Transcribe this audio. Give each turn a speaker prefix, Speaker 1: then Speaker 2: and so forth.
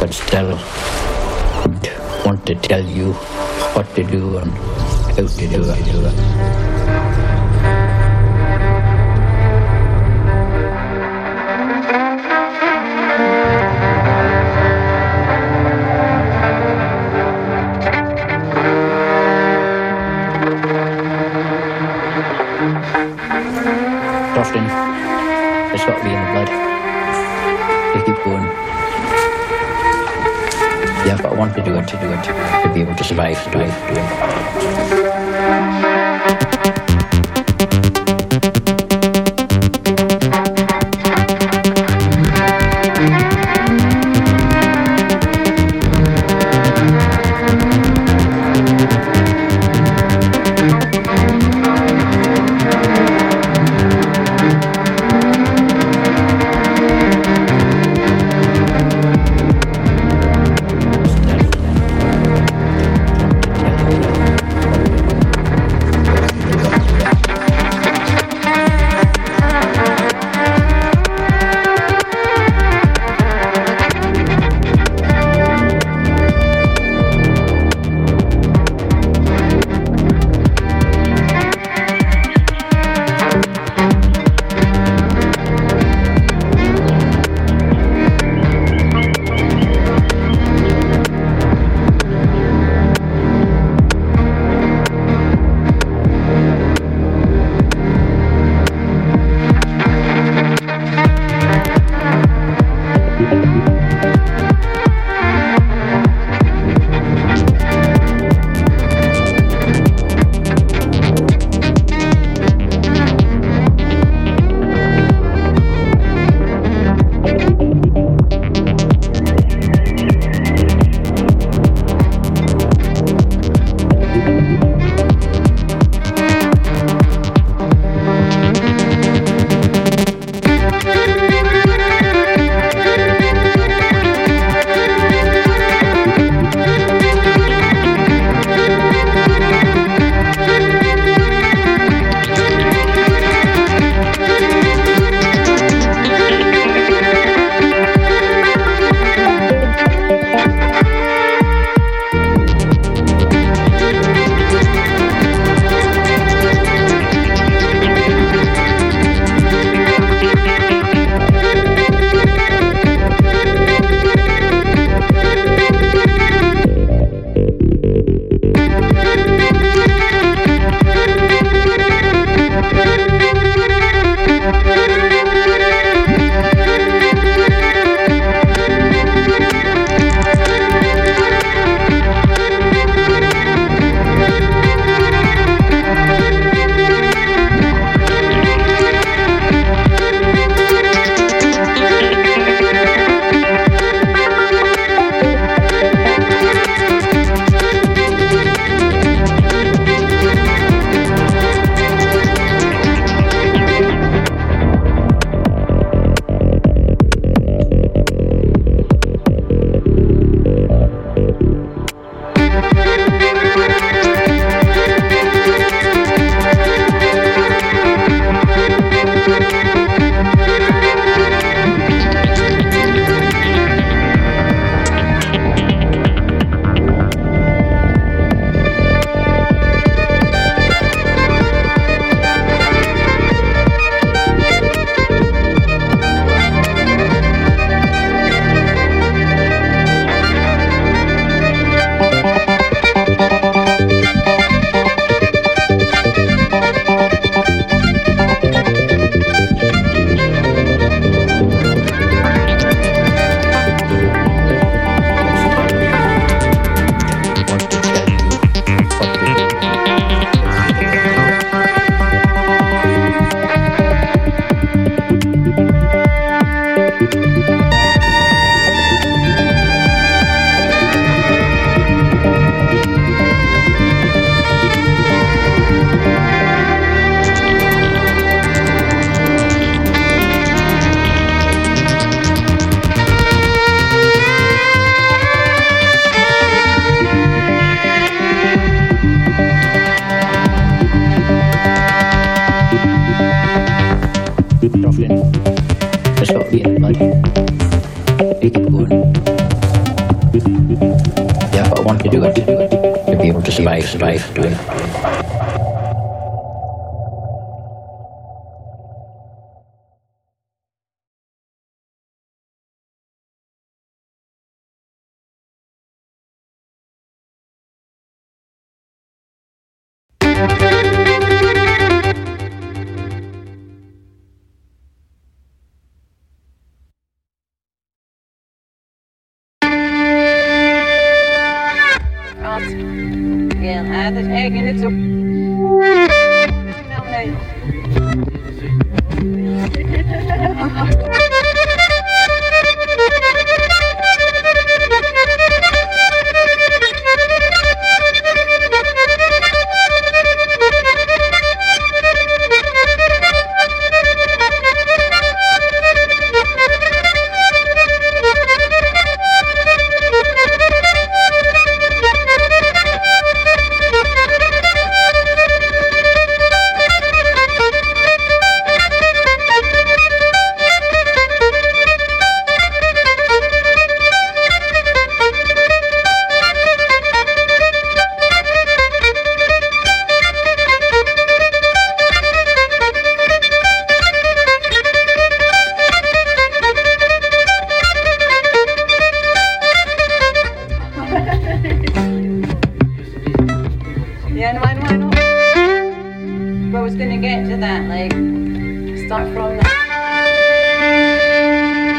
Speaker 1: but still would want to tell you what to do and how to do it. Often, it's got to be in the blood. You keep going. Have got to want to do it, to do it, to be able to survive, survive, doing want to do it. To be able to survive, survive do it.
Speaker 2: Nou, nee. Yeah, no,